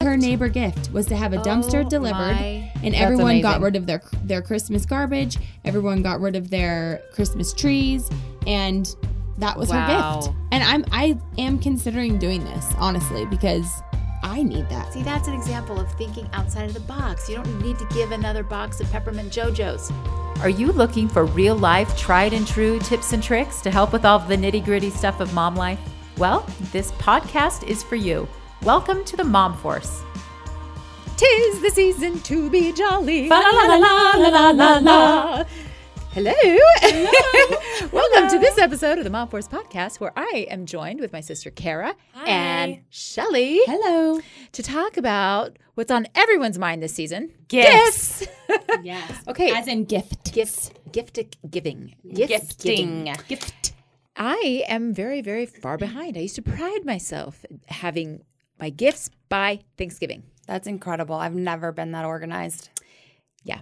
Her neighbor gift was to have a dumpster Oh delivered, my- and everyone got rid of their their Christmas garbage. Everyone got rid of their Christmas trees, and that was her gift. And I'm I am considering doing this honestly because I need that. See, that's an example of thinking outside of the box. You don't need to give another box of peppermint Joe-Joe's. Are you looking for real life, tried and true tips and tricks to help with all the nitty gritty stuff of mom life? Well, this podcast is for you. Welcome to the Mom Force. Tis the season to be jolly. La la la la la la la la. Hello. Welcome to this episode of the Mom Force podcast, where I am joined with my sister Kara and Shelly Hello. to talk about what's on everyone's mind this season. Gifts. Yes. Okay. As in gift. Gift, gift giving, gift giving. Gifting. Gift. I am very, very far behind. I used to pride myself having my gifts by Thanksgiving. That's incredible. I've never been that organized. Yeah,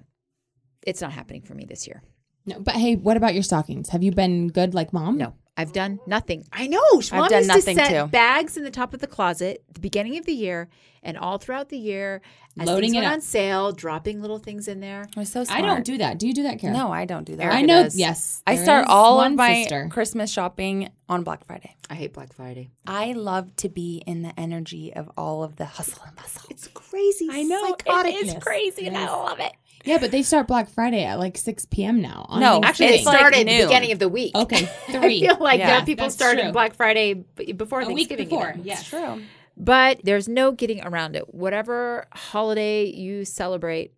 it's not happening for me this year. No, but hey, what about your stockings? Have you been good like mom? No, I've done nothing. I know. Mom I've done nothing to set too. bags in the top of the closet the beginning of the year and all throughout the year. As Loading things it went up. on sale, dropping little things in there. We're so smart. I don't do that. Do you do that, Kara? No, I don't do that. Erica I know. does. Yes, I there start is all one of my sister. Christmas shopping on Black Friday. I hate Black Friday. I love to be in the energy of all of the hustle and bustle. It's crazy. I know, it Psychoticness. is crazy and I love it. Yeah, but they start Black Friday at like 6 p.m. now. on No, Actually, it It's like started the noon. beginning of the week. Okay, three. I feel like Yeah, there people started true. Black Friday before a week Thanksgiving. before. even. Yes. True. But there's no getting around it. Whatever holiday you celebrate,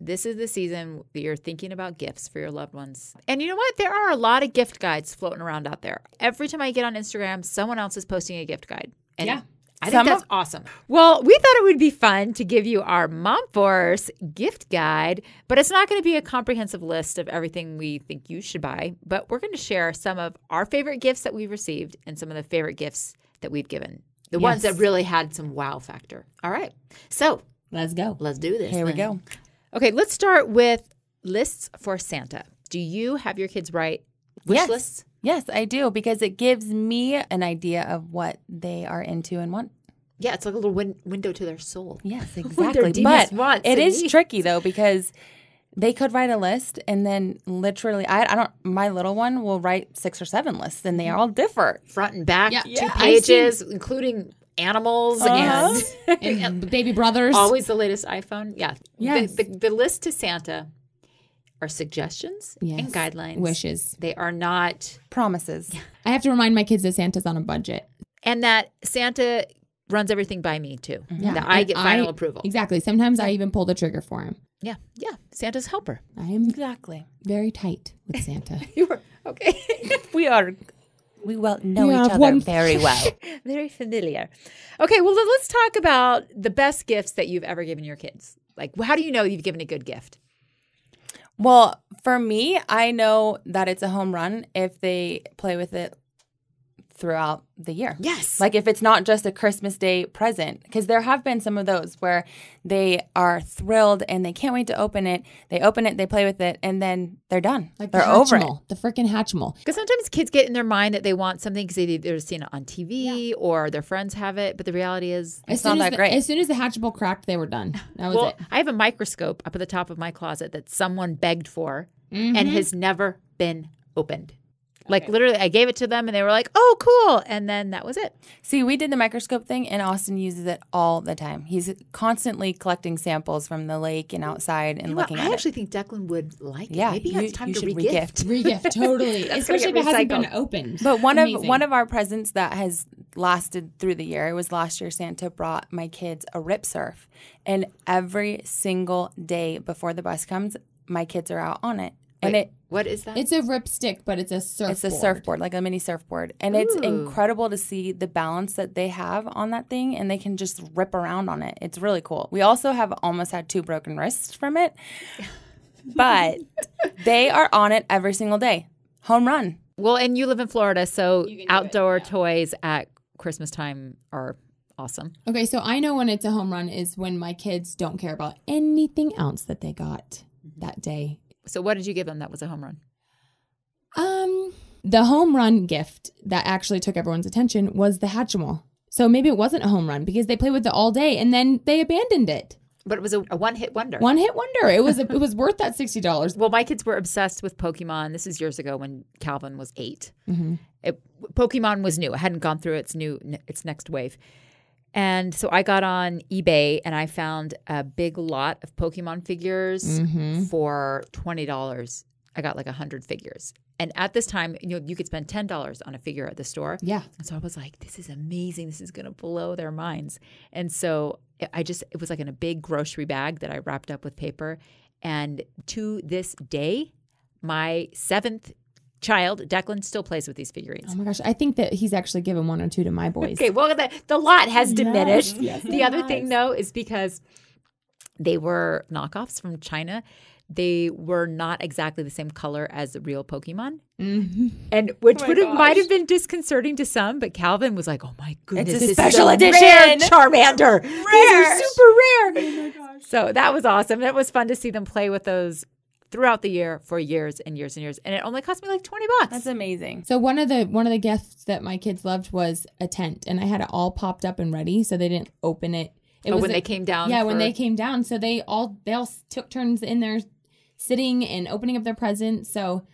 this is the season that you're thinking about gifts for your loved ones. And you know what? There are a lot of gift guides floating around out there. Every time I get on Instagram, someone else is posting a gift guide. And Yeah. I think Some that's of- awesome. Well, we thought it would be fun to give you our Mom Force gift guide, but it's not going to be a comprehensive list of everything we think you should buy. But we're going to share some of our favorite gifts that we've received and some of the favorite gifts that we've given. The ones that really had some wow factor. All right. So Let's go. let's do this. Here we go. Okay, let's start with lists for Santa. Do you have your kids write wish Yes. lists? Yes, I do because it gives me an idea of what they are into and want. Yeah, it's like a little win- window to their soul. Yes, exactly. deepest but wants it and needs. tricky though because they could write a list and then literally, I, I don't. My little one will write six or seven lists and they all differ. Front and back, Yeah. two Yeah. I've pages, including animals Uh-huh. and And baby brothers. always the latest iPhone. Yeah. Yes. The, the, the list to Santa are suggestions Yes. and guidelines. Wishes. They are not, Promises. I have to remind my kids that Santa's on a budget. and that Santa runs everything by me too. Mm-hmm. Yeah. That I get final approval. Exactly. Sometimes I even pull the trigger for him. Yeah. Yeah. Santa's helper. I am Exactly. very tight with Santa. You were okay. We are. We well know We each other one- very well. Very familiar. Okay, well, let's talk about the best gifts that you've ever given your kids. Like, how do you know you've given a good gift? Well, for me, I know that it's a home run if they play with it throughout the year. Yes. Like if it's not just a Christmas Day present, because there have been some of those where they are thrilled and they can't wait to open it. They open it, they play with it, and then they're done. Like they're the over it. The freaking Hatchimal. Because sometimes kids get in their mind that they want something because they, they've seen it on TV or their friends have it. But the reality is, As not soon as that the, great. As soon as the Hatchimal cracked, they were done. That was well, it. I have a microscope up at the top of my closet that someone begged for Mm-hmm. and has never been opened. Like literally, I gave it to them and they were like, "Oh, cool!" And then that was it. See, we did the microscope thing, and Austin uses it all the time. He's constantly collecting samples from the lake and outside and You know what? looking I at it. I actually think Declan would like it. Yeah, maybe you- it's time you to should regift. regift. Regift, totally. Especially if it hasn't been opened. But one of one of our presents that has lasted through the year it was last year Santa brought my kids a rip surf, and every single day before the bus comes, my kids are out on it, and Wait, it what is that? It's a ripstick, but it's a surfboard. it's a surfboard like a mini surfboard, and it's incredible to see the balance that they have on that thing, and they can just rip around on it. It's really cool. We also have almost had two broken wrists from it, but they are on it every single day. Home run. Well, and you live in Florida, so outdoor toys at Christmas time are awesome. Okay, so I know when it's a home run is when my kids don't care about anything else that they got mm-hmm. that day. So, what did you give them that was a home run? Um, the home run gift that actually took everyone's attention was the Hatchimal. So maybe it wasn't a home run because they played with it all day and then they abandoned it. But it was a, a one hit wonder. One hit wonder. It was it was worth that sixty dollars. Well, my kids were obsessed with Pokemon. This is years ago when Calvin was 8 Mm-hmm. It, Pokemon was new; it hadn't gone through its new its next wave. And so I got on eBay and I found a big lot of Pokemon figures Mm-hmm. for twenty dollars. I got like hundred figures, and at this time, you know, you could spend ten dollars on a figure at the store. Yeah. And so I was like, this is amazing. This is going to blow their minds. And so I just, it was like in a big grocery bag that I wrapped up with paper. And to this day, my seventh child, Declan, still plays with these figurines. Oh my gosh. I think that he's actually given one or two to my boys. Okay, well, the, the lot has diminished. Yes, the other thing, though, is because they were knockoffs from China. They were not exactly the same color as the real Pokemon, Mm-hmm. and which my would have might have been disconcerting to some. But Calvin was like, "Oh my goodness, it's a this is special so edition. rare Charmander, These are Rare. super rare." So that was awesome. It was fun to see them play with those throughout the year for years and years and years, and it only cost me like twenty bucks. That's amazing. So one of the one of the gifts that my kids loved was a tent, and I had it all popped up and ready, so they didn't open it. It oh, when a- they came down, Yeah, when they came down, so they all they all took turns in there, sitting and opening up their presents. So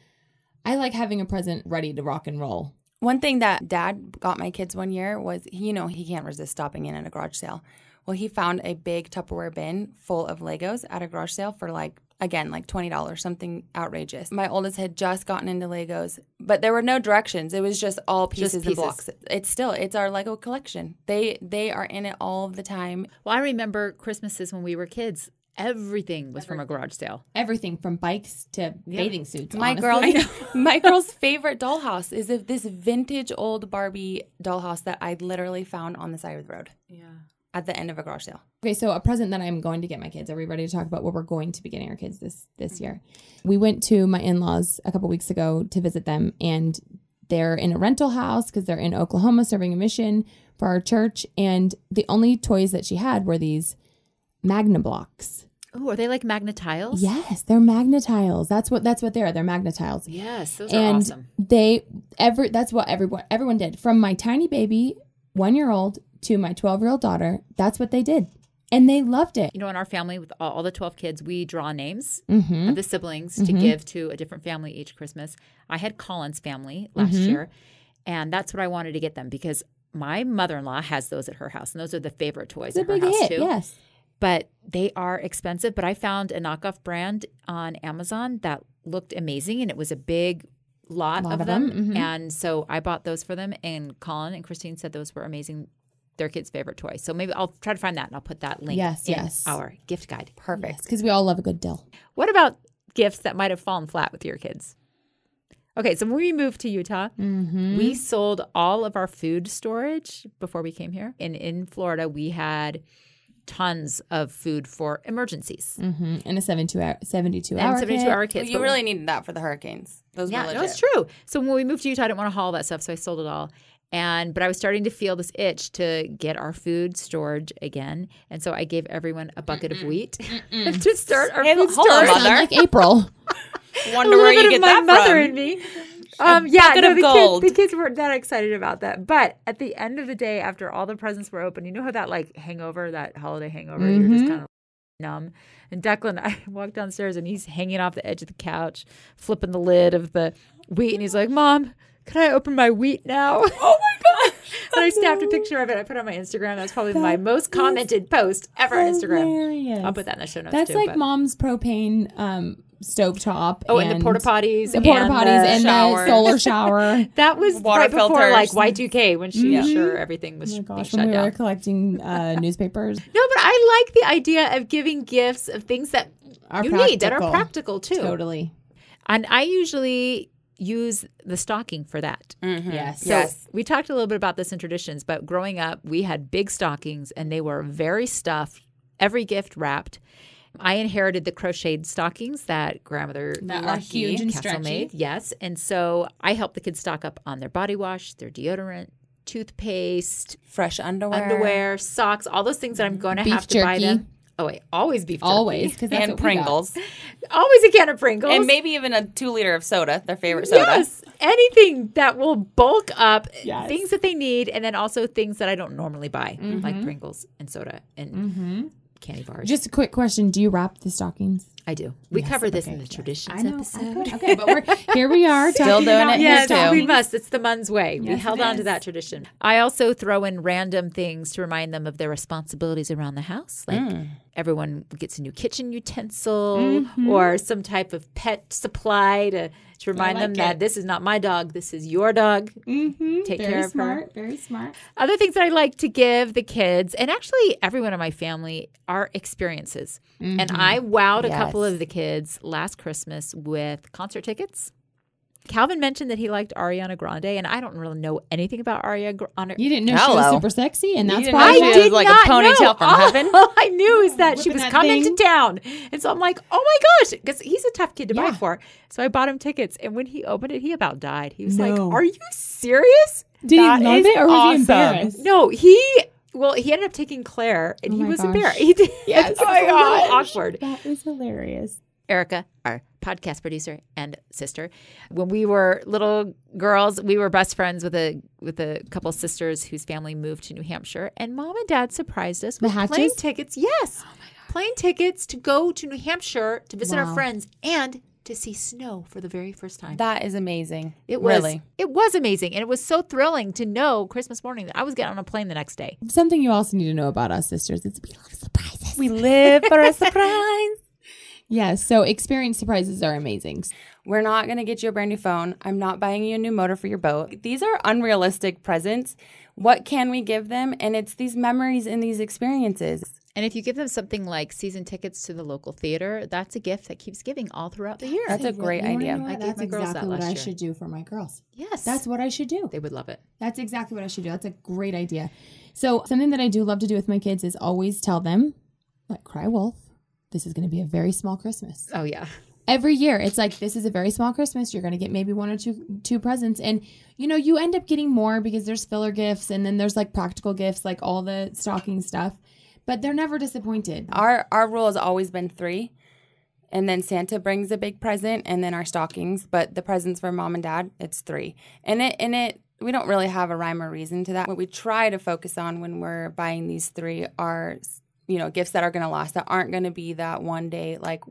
I like having a present ready to rock and roll. One thing that dad got my kids one year was, you know, he can't resist stopping in at a garage sale. Well, he found a big Tupperware bin full of Legos at a garage sale for like, again, like $20, something outrageous. My oldest had just gotten into Legos, but there were no directions. It was just all pieces, pieces. and blocks. It's still, it's our Lego collection. They they are in it all the time. Well, I remember Christmases when we were kids. Everything was from a garage sale. Everything from bikes to bathing suits. My honestly. girl, my girl's favorite dollhouse is of this vintage old Barbie dollhouse that I literally found on the side of the road. Yeah. At the end of a garage sale. Okay, so a present that I'm going to get my kids. Are we ready to talk about what we're going to be getting our kids this this mm-hmm. year? We went to my in-laws a couple weeks ago to visit them and they're in a rental house because they're in Oklahoma serving a mission for our church and the only toys that she had were these magna blocks. Oh, are they like Magna-Tiles? Yes, they're Magna-Tiles. That's what that's what they are. They're Magna-Tiles. Yes, those are and awesome. they ever that's what everyone everyone did from my tiny baby one year old to my 12 year old daughter that's what they did and they loved it You know, in our family with all, all the 12 kids, we draw names mm-hmm. of the siblings to give to a different family each Christmas. I had Colin's family last year, and that's what I wanted to get them because my mother in law has those at her house, and those are the favorite toys it's at her big house hit too. yes But they are expensive. But I found a knockoff brand on Amazon that looked amazing, and it was a big lot, Lot of, of them. them, mhm. And so I bought those for them, and Colin and Christine said those were amazing. Their kids' favorite toy. So maybe I'll try to find that and I'll put that link Yes, in yes. our gift guide. Perfect. because we all love a good deal. What about gifts that might have fallen flat with your kids? Okay, so when we moved to Utah, mm-hmm. we sold all of our food storage before we came here. And in Florida, we had tons of food for emergencies. mm-hmm. and a 72 hour 72 And hour 72 kit. hour Well, you but- really needed that for the hurricanes. Those yeah, were no, it's true. So when we moved to Utah, I didn't want to haul that stuff, so I sold it all. And but I was starting to feel this itch to get our food storage again, and so I gave everyone a bucket of wheat to start our Hey, food hold on, storage. Sound Mother. like april Wonder a where little you bit get of my that mother from. and me. Um, yeah, bucket no, of the gold. Kids, the kids weren't that excited about that. But at the end of the day, after all the presents were open, you know how that like hangover, that holiday hangover, you're just Mhm. kind of numb. And Declan, I walked downstairs and he's hanging off the edge of the couch, flipping the lid of the wheat, and he's like, "Mom, can I open my wheat now?" Oh my gosh. and I snapped a picture of it. I put it on my Instagram. That's probably my most commented post ever on Instagram. Hilarious. I'll put that in the show notes that's too. like but- mom's propane um stovetop Oh, and, the porta potties, the porta potties and shower. the solar shower That was Water right before like. Y2K when she was Mhm. sure everything was oh my being gosh shut when we down. were collecting uh newspapers No, but I like the idea of giving gifts of things that Are you need that are practical. practical too. totally And I usually use the stocking for that. Mhm. Yes. So Yes. we talked a little bit about this in traditions, but growing up, we had big stockings and they were very stuffed, every gift wrapped. I inherited the crocheted stockings that grandmother that are huge and Castle stretchy made. Yes. And so I helped the kids stock up on their body wash, their deodorant, toothpaste, Fresh underwear. underwear, socks, all those things that I'm going to have to buy them. Oh wait, always beef jerky. Always, because that's and what we got. Pringles. Always a can of Pringles. And maybe even a two liter of soda, their favorite soda. Yes, anything that will bulk up Yes. things that they need, and then also things that I don't normally buy, like mm-hmm. Pringles and soda and mm-hmm. candy bars. Just a quick question: Do you wrap the stockings? I do. We Yes, covered this okay, in the yes. traditions know. episode. Okay, but we're here. We are Still doing about it Yes, too. we must. It's the Mun's way. we held it on to that tradition. I also throw in random things to remind them of their responsibilities around the house. Like mm. everyone gets a new kitchen utensil mm-hmm. or some type of pet supply to, to remind like them that this is not my dog, this is your dog. Mhm, Take very care of her. smart, Very smart. Other things that I like to give the kids, and actually everyone in my family, are experiences. And mm-hmm. I wowed a couple Yes. of the kids last Christmas with concert tickets. Calvin mentioned that he liked Ariana Grande, and I don't really know anything about Ariana Grande. You didn't know she was super sexy, and that's didn't why know she was like a ponytail from All heaven? I knew is that she was that coming thing. to town, and so I'm like, "Oh my gosh!" Because he's a tough kid to buy for. So I bought him tickets, and when he opened it, he about died. He was like, "Are you serious?" Did That he love is it or was awesome. he embarrassed? No, he well, he ended up taking Claire, and Oh he was gosh. embarrassed. He did. Yes. it was Oh my a little gosh. awkward. That is hilarious. Erica, our podcast producer and sister, when we were little girls, we were best friends with a with a couple sisters whose family moved to New Hampshire, and mom and dad surprised us with plane tickets. Yes, oh plane tickets to go to New Hampshire to visit our friends and to see snow for the very first time. That is amazing. It was really. it was amazing, and it was so thrilling to know Christmas morning that I was getting on a plane the next day. Something you also need to know about us sisters is we love surprises. We live for a surprise. yes, so experience surprises are amazing. We're not going to get you a brand new phone. I'm not buying you a new motor for your boat. These are unrealistic presents. What can we give them? And it's these memories and these experiences. And if you give them something like season tickets to the local theater, that's a gift that keeps giving all throughout the year. That's a great You idea. know what? I gave That's my girls that exactly what last I year. should do for my girls. yes, That's what I should do. they would love it. That's exactly what I should do. That's a great idea. So, something that I do love to do with my kids is always tell them, like, cry wolf, this is going to be a very small Christmas. Oh yeah. Every year, it's like, this is a very small Christmas. You're going to get maybe one or two two presents. And, you know, you end up getting more because there's filler gifts and then there's like practical gifts, like all the stocking stuff. But they're never disappointed. Our our rule has always been three. And then Santa brings a big present and then our stockings, but the presents for mom and dad, it's three. And it and it we don't really have a rhyme or reason to that. What we try to focus on when we're buying these three are you know, gifts that are gonna last, that aren't gonna be that one day like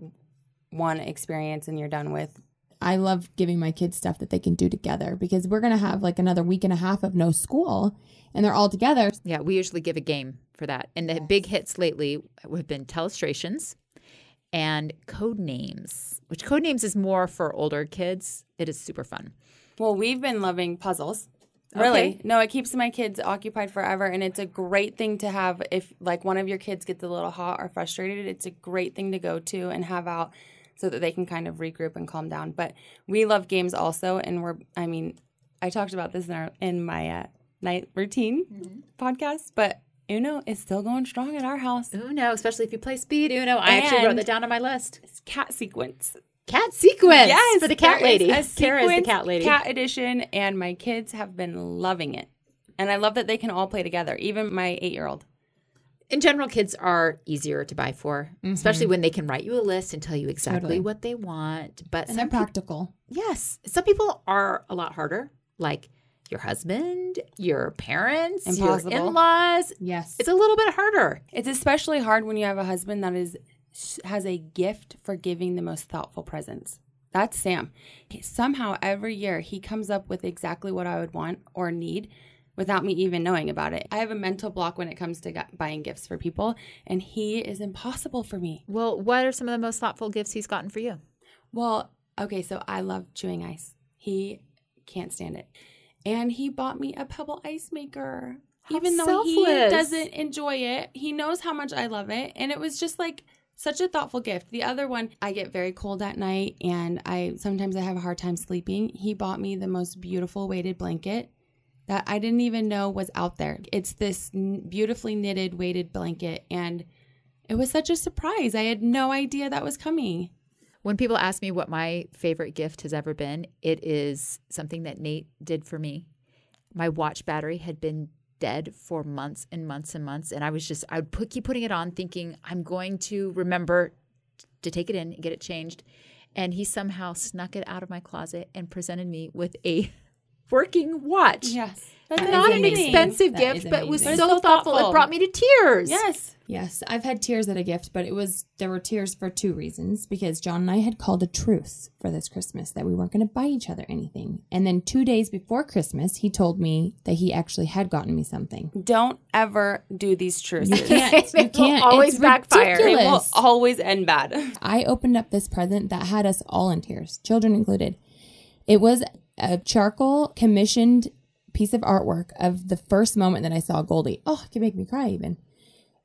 one experience and you're done with. I love giving my kids stuff that they can do together because we're going to have like another week and a half of no school and they're all together. Yeah, we usually give a game for that. And the big hits lately have been telestrations and Codenames, which Codenames is more for older kids. It is super fun. Well, we've been loving puzzles. Really? Okay. No, it keeps my kids occupied forever and it's a great thing to have if like one of your kids gets a little hot or frustrated, it's a great thing to go to and have out so that they can kind of regroup and calm down. But we love games also and we're I mean, I talked about this in our in my uh, night routine podcast, but Uno is still going strong at our house. Uno, especially if you play speed Uno. I actually wrote And- that down on my list. It's cat sequence. Cat sequence. Yes, for the cat lady. a Kara is the cat lady. Cat edition, and my kids have been loving it. And I love that they can all play together, even my eight year old. In general, kids are easier to buy for, mm-hmm. especially when they can write you a list and tell you exactly Totally. what they want. But And some they're peop- practical. yes, some people are a lot harder, like your husband, your parents, Impossible. your in-laws. Yes. It's a little bit harder. It's especially hard when you have a husband that is has a gift for giving the most thoughtful presents. That's Sam. He- somehow every year he comes up with exactly what I would want or need without me even knowing about it. I have a mental block when it comes to buying gifts for people, and he is impossible for me. Well, what are some of the most thoughtful gifts he's gotten for you? Well, okay, so I love chewing ice. He can't stand it. And he bought me a pebble ice maker. How Even though selfless. he doesn't enjoy it, he knows how much I love it. And it was just like such a thoughtful gift. The other one, I get very cold at night and I sometimes I have a hard time sleeping. He bought me the most beautiful weighted blanket that I didn't even know was out there. It's this n- beautifully knitted weighted blanket and it was such a surprise. I had no idea that was coming. When people ask me what my favorite gift has ever been, it is something that Nate did for me. My watch battery had been dead for months and months and months. And I was just, I would put, keep putting it on, thinking, I'm going to remember to take it in and get it changed. And he somehow snuck it out of my closet and presented me with a working watch. Yes. Not an expensive That gift, but it was so, so thoughtful. thoughtful. It brought me to tears. Yes. Yes, I've had tears at a gift, but it was there were tears for two reasons because John and I had called a truce for this Christmas that we weren't going to buy each other anything. And then 2 days before Christmas, he told me that he actually had gotten me something. Don't ever do these truces. You can't. You It will can't. always it's backfire. It will It will always end bad. I opened up this present that had us all in tears, children included. It was a charcoal commissioned piece of artwork of the first moment that I saw Goldie. Oh, it can make me cry even.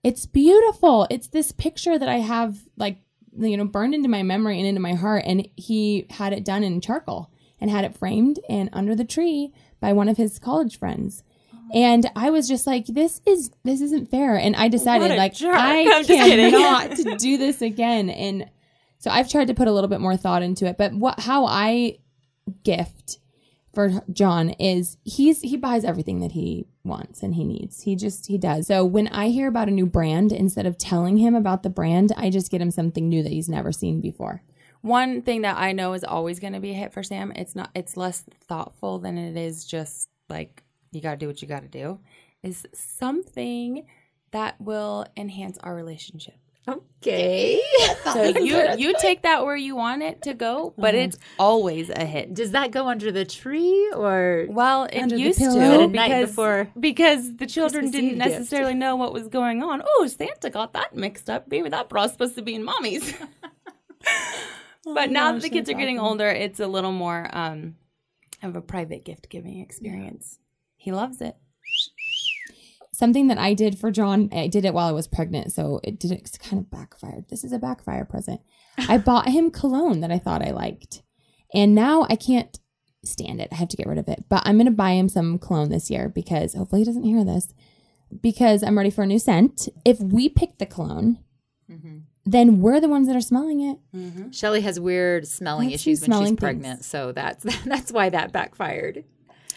It's beautiful. It's this picture that I have like you know burned into my memory and into my heart and he had it done in charcoal and had it framed and under the tree by one of his college friends. And I was just like, this is this isn't fair. And I decided like jerk. I I'm cannot do this again. And so I've tried to put a little bit more thought into it. But what how I gift for John is he's he buys everything that he wants and he needs. He just he does. So when I hear about a new brand, instead of telling him about the brand, I just get him something new that he's never seen before. One thing that I know is always going to be a hit for Sam. It's not. It's less thoughtful than it is just like you got to do what you got to do. Is something that will enhance our relationship. Okay. So you you take that where you want it to go, but it's always a hit. Does that go under the tree or Well, it Under the used pillow. to At night because before because the children Christmas didn't Eve gift. necessarily know what was going on. Oh, Santa got that mixed up. Maybe that bra's supposed to be in mommy's. but now that the kids are getting older, it's a little more um, of a private gift giving experience. He loves it. Something that I did for John, I did it while I was pregnant, so it didn't kind of backfired. This is a backfire present. I bought him cologne that I thought I liked. And now I can't stand it. I have to get rid of it. But I'm going to buy him some cologne this year because hopefully he doesn't hear this. Because I'm ready for a new scent. If we pick the cologne, mm-hmm. then we're the ones that are smelling it. Mm-hmm. Shelly has weird smelling I have some issues when smelling she's things. pregnant, so that's that's why that backfired.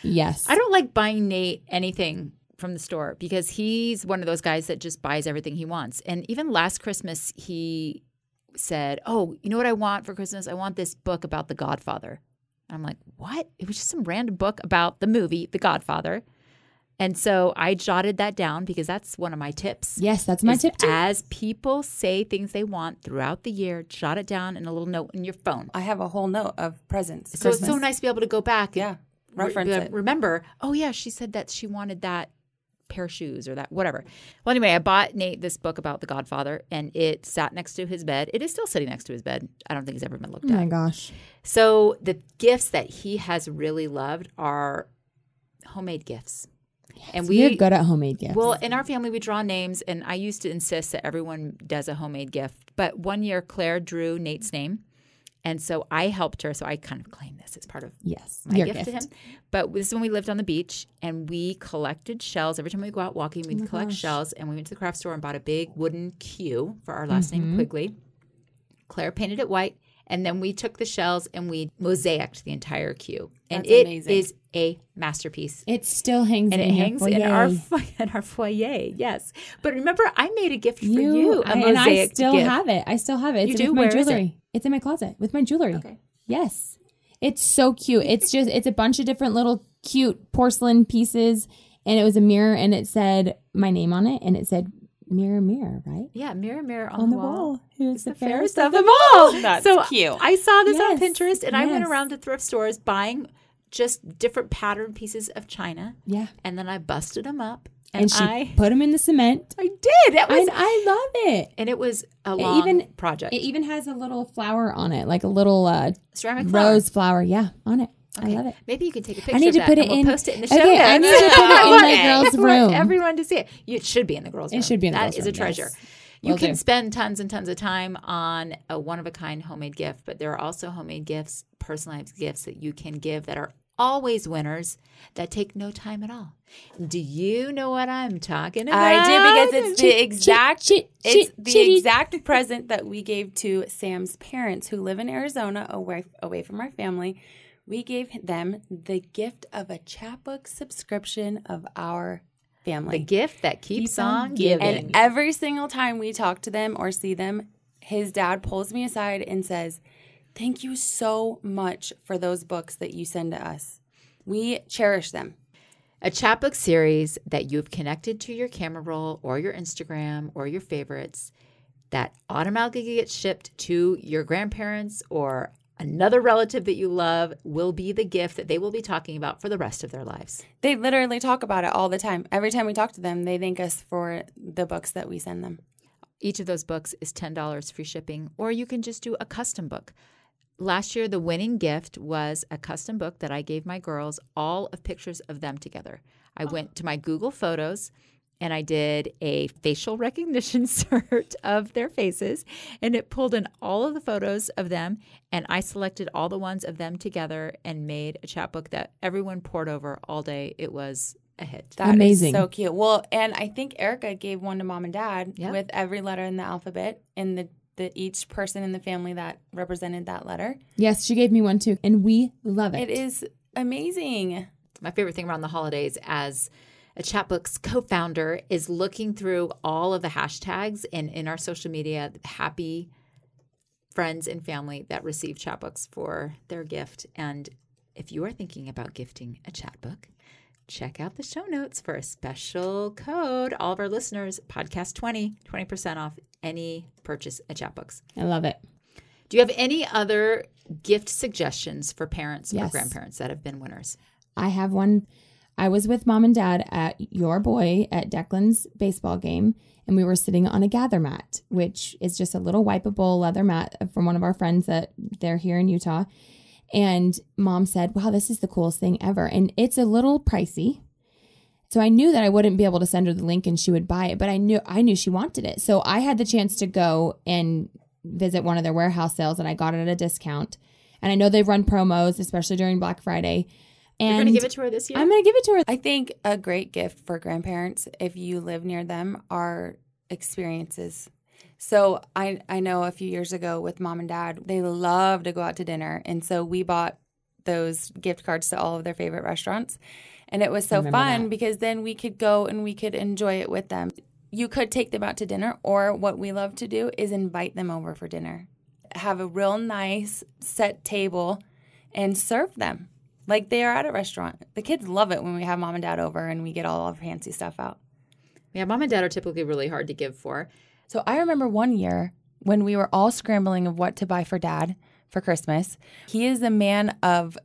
Yes. I don't like buying Nate anything from the store because he's one of those guys that just buys everything he wants. And even last Christmas, he said, "Oh, you know what I want for Christmas? I want this book about The Godfather." I'm like, "What?" It was just some random book about the movie The Godfather. And so I jotted that down because that's one of my tips. Yes, that's my tip too. As people say things they want throughout the year, jot it down in a little note in your phone. I have a whole note of presents. So it's so nice to be able to go back. Yeah, and reference re- it. Remember, oh yeah, she said that she wanted that pair of shoes or that whatever. Well, anyway, I bought Nate this book about The Godfather, and it sat next to his bed. It is still sitting next to his bed. I don't think it's ever been looked at. Oh my at. gosh. So the gifts that he has really loved are homemade gifts. and We're we good at homemade gifts. well, in our family, we draw names, and I used to insist that everyone does a homemade gift. But one year, Claire drew Nate's name, and so I helped her. So I kind of claim this as part of yes. my your gift, to him. But this is when we lived on the beach, and we collected shells. Every time we go out walking, Oh we'd collect shells, and we went to the craft store and bought a big wooden Q for our last Mm-hmm. name, Quigley. Claire painted it white, and then we took the shells and we mosaiced the entire Q, and That's it amazing. is a masterpiece It still hangs and in it hangs in our in our foyer. Yes, but remember, I made a gift for you, you, a and I still gift. have it. I still have it. It's You do? Where is it? Jewelry. It's in my closet with my jewelry. Okay. Yes. It's so cute. It's just it's a bunch of different little cute porcelain pieces and it was a mirror and it said my name on it and it said mirror mirror, right? Yeah, mirror, mirror on, On the the wall. wall. Who's the, The fairest fairest of of them all. That's so cute. I saw this on Pinterest, and I went around to thrift stores buying just different pattern pieces of china, Yeah. and then I busted them up, and, And she I put them in the cement. I did. It was, And I love it. and it was a It long even- project. It even has a little flower on it, like a little uh, Ceramic flower. rose flower. Yeah, on it. I love it. Maybe you can take a picture I need of to that put and it we'll in- post it in the show Okay, notes. I need to put it in my girls' room. everyone to see it. It should be in the girls' room. It should be in the That girls' is room, a treasure. yes. You Will can do. spend tons and tons of time on a one of a kind homemade gift, but there are also homemade gifts, personalized gifts that you can give that are always winners that take no time at all. Do you know what I'm talking about? I do because it's the exact it's the exact present that we gave to Sam's parents who live in Arizona away away from our family. We gave them the gift of a chatbook subscription of our family. The gift that keeps, on on giving. And every single time we talk to them or see them, his dad pulls me aside and says, Thank you so much for those books that you send to us. We cherish them. a chatbook series that you've connected to your camera roll or your Instagram or your favorites that automatically gets shipped to your grandparents or another relative that you love will be the gift that they will be talking about for the rest of their lives. They literally talk about it all the time. Every time we talk to them, they thank us for the books that we send them. Each of those books is $10 free shipping, or you can just do a custom book. Last year, the winning gift was a custom book that I gave my girls, all of pictures of them together. I oh. went to my Google Photos and I did a facial recognition search of their faces, and it pulled in all of the photos of them. And I selected all the ones of them together and made a chatbook that everyone poured over all day. It was a hit. That is Amazing. so cute. Well, and I think Erica gave one to mom and dad Yeah. with every letter in the alphabet in the, the each person in the family that represented that letter. Yes, she gave me one too, and we love it. It is amazing. my favorite thing around the holidays as a chatbook's co-founder is looking through all of the hashtags and in our social media happy friends and family that receive chatbooks for their gift and if you are thinking about gifting a chatbook check out the show notes for a special code all of our listeners podcast 20 20% off any purchase of chatbooks I love it. do you have any other gift suggestions for parents or grandparents that have been winners I have one. I was with mom and dad at your boy at Declan's baseball game, and we were sitting on a Gathre mat, which is just a little wipeable leather mat from one of our friends that they're here in Utah. And mom said, Wow, this is the coolest thing ever. And it's a little pricey. So I knew that I wouldn't be able to send her the link and she would buy it, but I knew I knew she wanted it. So I had the chance to go and visit one of their warehouse sales and I got it at a discount. And I know they run promos, especially during Black Friday. And you're going to give it to her this year I'm going to give it to her. I think a great gift for grandparents, if you live near them, are experiences. So I I know a few years ago with mom and dad, they love to go out to dinner, and so we bought those gift cards to all of their favorite restaurants, and it was so fun that. because then we could go and we could enjoy it with them. You could take them out to dinner, or what we love to do is invite them over for dinner, have a real nice set table, and serve them like they are at a restaurant. The kids love it when we have mom and dad over and we get all our fancy stuff out. Yeah, mom and dad are typically really hard to give for. So I remember one year when we were all scrambling of what to buy for dad for Christmas. He is a man of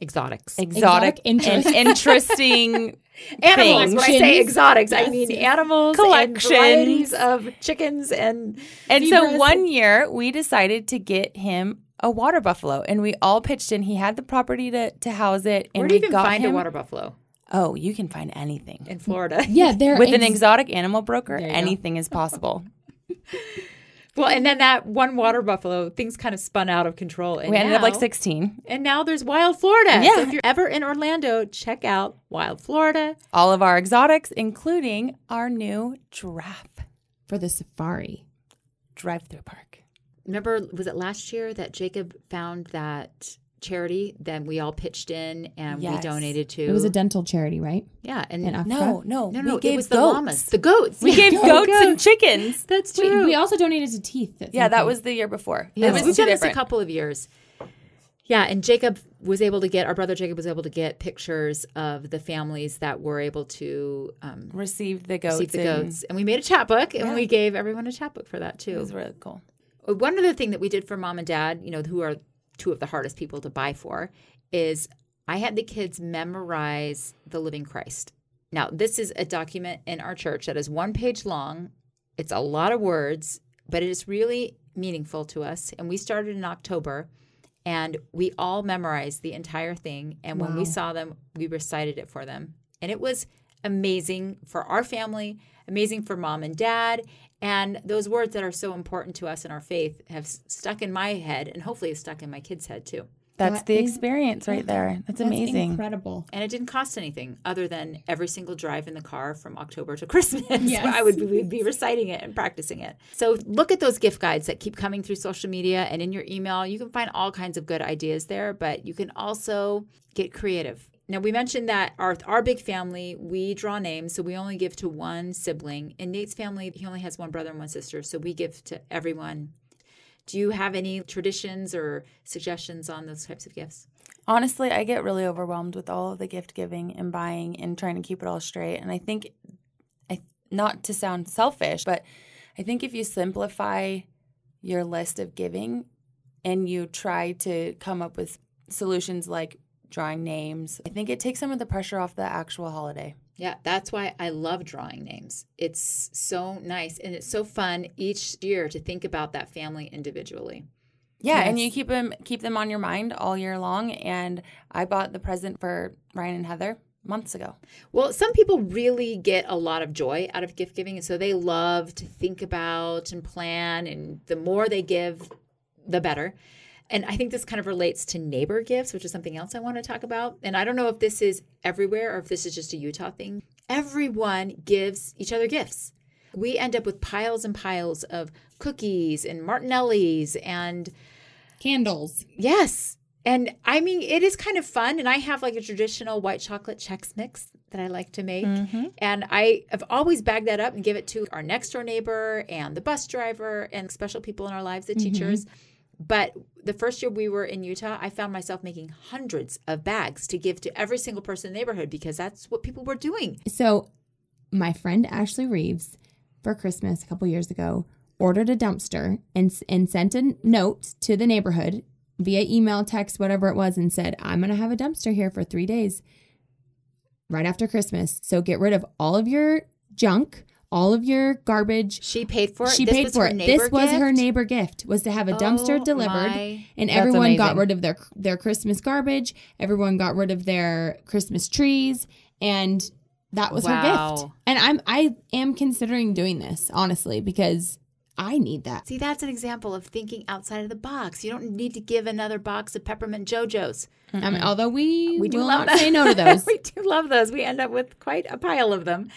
Exotics. exotic, Exotic interest. and interesting animals. things. When I say Chickens. exotics, I mean animals Collections. and varieties of chickens and And so Zebras. one year we decided to get him a water buffalo and we all pitched in. He had the property to, to house it and where do you we even got find him, a water buffalo Oh, you can find anything. in Florida? Yeah, they're With an exotic animal broker, There you go. anything is possible. well, and then that one water buffalo, things kind of spun out of control. And we ended up like 16. And now there's Wild Florida. Yeah. So if you're ever in Orlando, check out Wild Florida. All of our exotics, including our new giraffe for the safari. drive-through park. Remember, was it last year that Jacob found that charity that we all pitched in and we donated to? It was a dental charity, right? yeah, and In Africa. No, no, no, we no, gave it was the goats. llamas, the goats. We gave goats and chickens. That's true. we also donated to teeth. Yeah, some that was the year before. Yeah, it was we've two done this a couple of years. Yeah, and Jacob was able to get our brother Jacob was able to get pictures of the families that were able to um, Received the goats. receive the and goats, and we made a chatbook, and Yeah. we gave everyone a chatbook for that too. It was really cool. One other thing that we did for mom and dad, you know, who are two of the hardest people to buy for, is I had the kids memorize the Living Christ. Now, this is a document in our church that is one page long. It's a lot of words, but it is really meaningful to us. And we started in October and we all memorized the entire thing. And when we saw them, we recited it for them. And it was amazing for our family, amazing for mom and dad. And those words that are so important to us in our faith have stuck in my head and hopefully it's stuck in my kids' head too. That's That the is- experience right there. That's, That's amazing. incredible. And it didn't cost anything other than every single drive in the car from October to Christmas. Yes. I would we'd be reciting it and practicing it. So look at those gift guides that keep coming through social media and in your email. You can find all kinds of good ideas there, but you can also get creative. Now we mentioned that our our big family, we draw names, so we only give to one sibling. In Nate's family, he only has one brother and one sister, so we give to everyone. Do you have any traditions or suggestions on those types of gifts? Honestly, I get really overwhelmed with all of the gift giving and buying and trying to keep it all straight. And I think, I not to sound selfish, but I think if you simplify your list of giving and you try to come up with solutions like drawing names, I think it takes some of the pressure off the actual holiday. Yeah, that's why I love drawing names. It's so nice and it's so fun each year to think about that family individually. Yeah, and you keep them keep them on your mind all year long. And I bought the present for Ryan and Heather months ago. Well, some people really get a lot of joy out of gift giving, and so they love to think about and plan. And the more they give, the better. And I think this kind of relates to neighbor gifts, which is something else I want to talk about. And I don't know if this is everywhere or if this is just a Utah thing. Everyone gives each other gifts. We end up with piles and piles of cookies and Martinelli's and Candles. yes. And I mean, it is kind of fun. And I have like a traditional white chocolate Chex mix that I like to make. Mm-hmm. And I have always bagged that up and give it to our next door neighbor and the bus driver and special people in our lives, the mm-hmm. teachers. But the first year we were in Utah, I found myself making hundreds of bags to give to every single person in the neighborhood because that's what people were doing. So, my friend Ashley Reeves, for Christmas a couple years ago, ordered a dumpster and and sent a note to the neighborhood via email, text, whatever it was, and said, "I'm going to have a dumpster here for three days, right after Christmas. So get rid of all of your junk, all of your garbage." She paid for it. She This paid for it. neighbor This was her neighbor gift was to have a dumpster Oh, delivered, my. and That's everyone got rid of their their Christmas garbage. Everyone got rid of their Christmas trees, and that was her gift. And I'm I am considering doing this honestly because I need that. See, that's an example of thinking outside of the box. You don't need to give another box of peppermint Joe-Joe's. I mean, although we We do will love not say no to those. we do love those. We end up with quite a pile of them.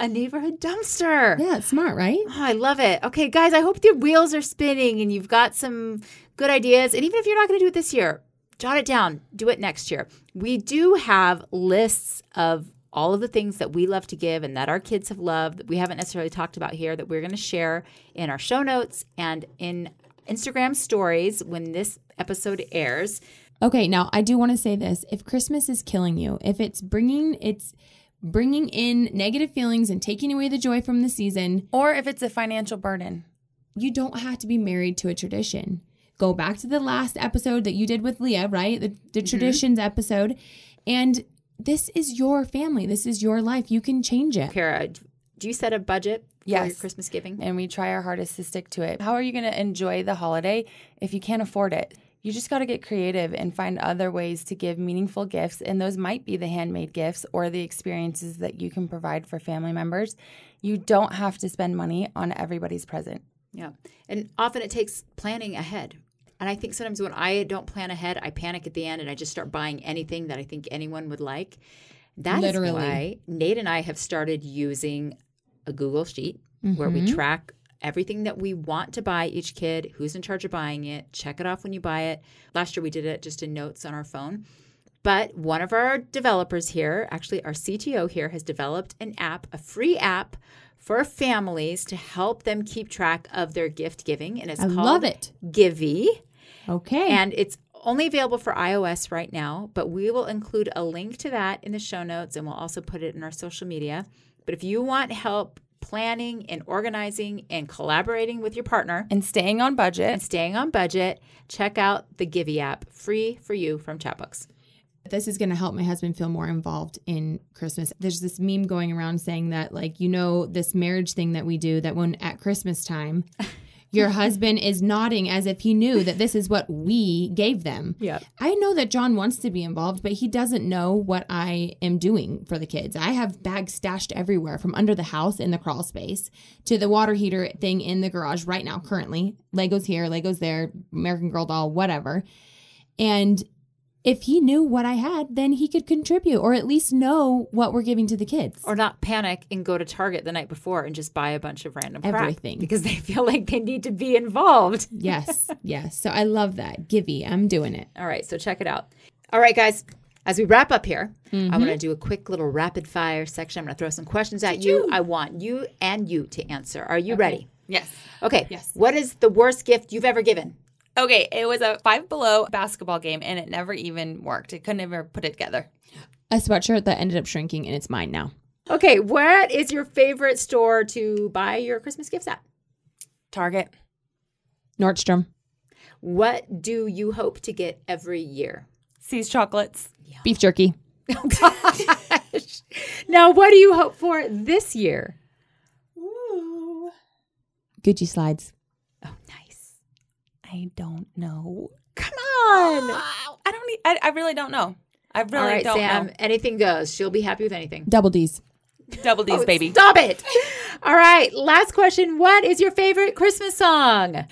A neighborhood dumpster. yeah, it's smart, right? Oh, I love it. Okay, guys, I hope your wheels are spinning and you've got some good ideas. And even if you're not going to do it this year, jot it down. Do it next year. We do have lists of all of the things that we love to give and that our kids have loved that we haven't necessarily talked about here that we're going to share in our show notes and in Instagram stories when this episode airs. Okay, now I do want to say this. If Christmas is killing you, if it's bringing it's bringing in negative feelings and taking away the joy from the season, Or if it's a financial burden. you don't have to be married to a tradition. Go back to the last episode that you did with Leah, right? The, the mm-hmm. traditions episode. And this is your family. This is your life. You can change it. Kara, do you set a budget for your Christmas giving? and we try our hardest to stick to it. How are you going to enjoy the holiday if you can't afford it? You just got to get creative and find other ways to give meaningful gifts. And those might be the handmade gifts or the experiences that you can provide for family members. You don't have to spend money on everybody's present. Yeah. And often it takes planning ahead. And I think sometimes when I don't plan ahead, I panic at the end and I just start buying anything that I think anyone would like. That is Literally. why Nate and I have started using a Google Sheet where we mm-hmm. track everything that we want to buy each kid, who's in charge of buying it, check it off when you buy it. Last year we did it just in notes on our phone. But one of our developers here, actually our CTO here, has developed an app, a free app for families to help them keep track of their gift giving. And it's I called love it. Givey. Okay. And it's only available for iOS right now, but we will include a link to that in the show notes and we'll also put it in our social media. But if you want help planning and organizing and collaborating with your partner And staying on budget. and staying on budget, check out the Givey app, free for you from Chatbooks. this is going to help my husband feel more involved in Christmas. There's this meme going around saying that, like, you know, this marriage thing that we do, that when at Christmas time, your husband is nodding as if he knew that this is what we gave them. Yeah. I know that John wants to be involved, but he doesn't know what I am doing for the kids. I have bags stashed everywhere from under the house in the crawl space to the water heater thing in the garage right now, currently. Legos here, Legos there, American Girl doll, whatever. And if he knew what I had, then he could contribute or at least know what we're giving to the kids. Or not panic and go to Target the night before and just buy a bunch of random crap Everything. because they feel like they need to be involved. yes, yes. So I love that. Givey, I'm doing it. All right, so check it out. All right, guys. as we wrap up here, I Mm-hmm. want to do a quick little rapid fire section. I'm going to throw some questions at you. I want you and you to answer. Are you ready? Yes. Okay. Yes. What is the worst gift you've ever given? Okay, it was a five below basketball game and it never even worked. It couldn't ever put it together. A sweatshirt that ended up shrinking and it's mine now. Okay. What is your favorite store to buy your Christmas gifts at? Target. Nordstrom. What do you hope to get every year? See's chocolates. Beef jerky. Oh, gosh. Now, what do you hope for this year? Ooh. Gucci slides. Oh, nice. I don't know. Come on. I don't. Need, I, I really don't know. I really All right, don't Sam. know. Anything goes. She'll be happy with anything. Double D's. Double D's, oh, baby. Stop it. All right. Last question. What is your favorite Christmas song?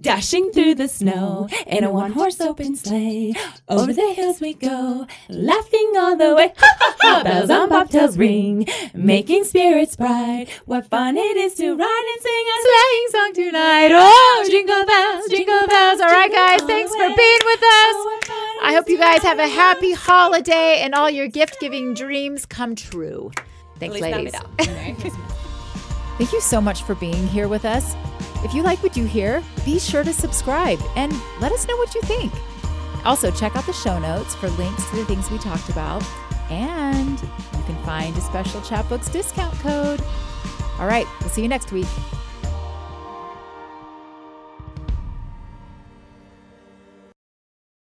Dashing through the snow in a one horse open sleigh. Over the hills we go, laughing all the way. Bells on bobtails ring, making spirits bright. What fun it is to ride and sing a Sleighing song tonight. Oh, jingle bells, jingle bells. All right, guys. Thanks for being with us. Oh, I hope you guys have a happy holiday and all your gift giving dreams come true. Thanks, ladies. Thank you so much for being here with us. If you like what you hear, be sure to subscribe and let us know what you think. Also, check out the show notes for links to the things we talked about, and you can find a special Chatbooks discount code. All right, we'll see you next week.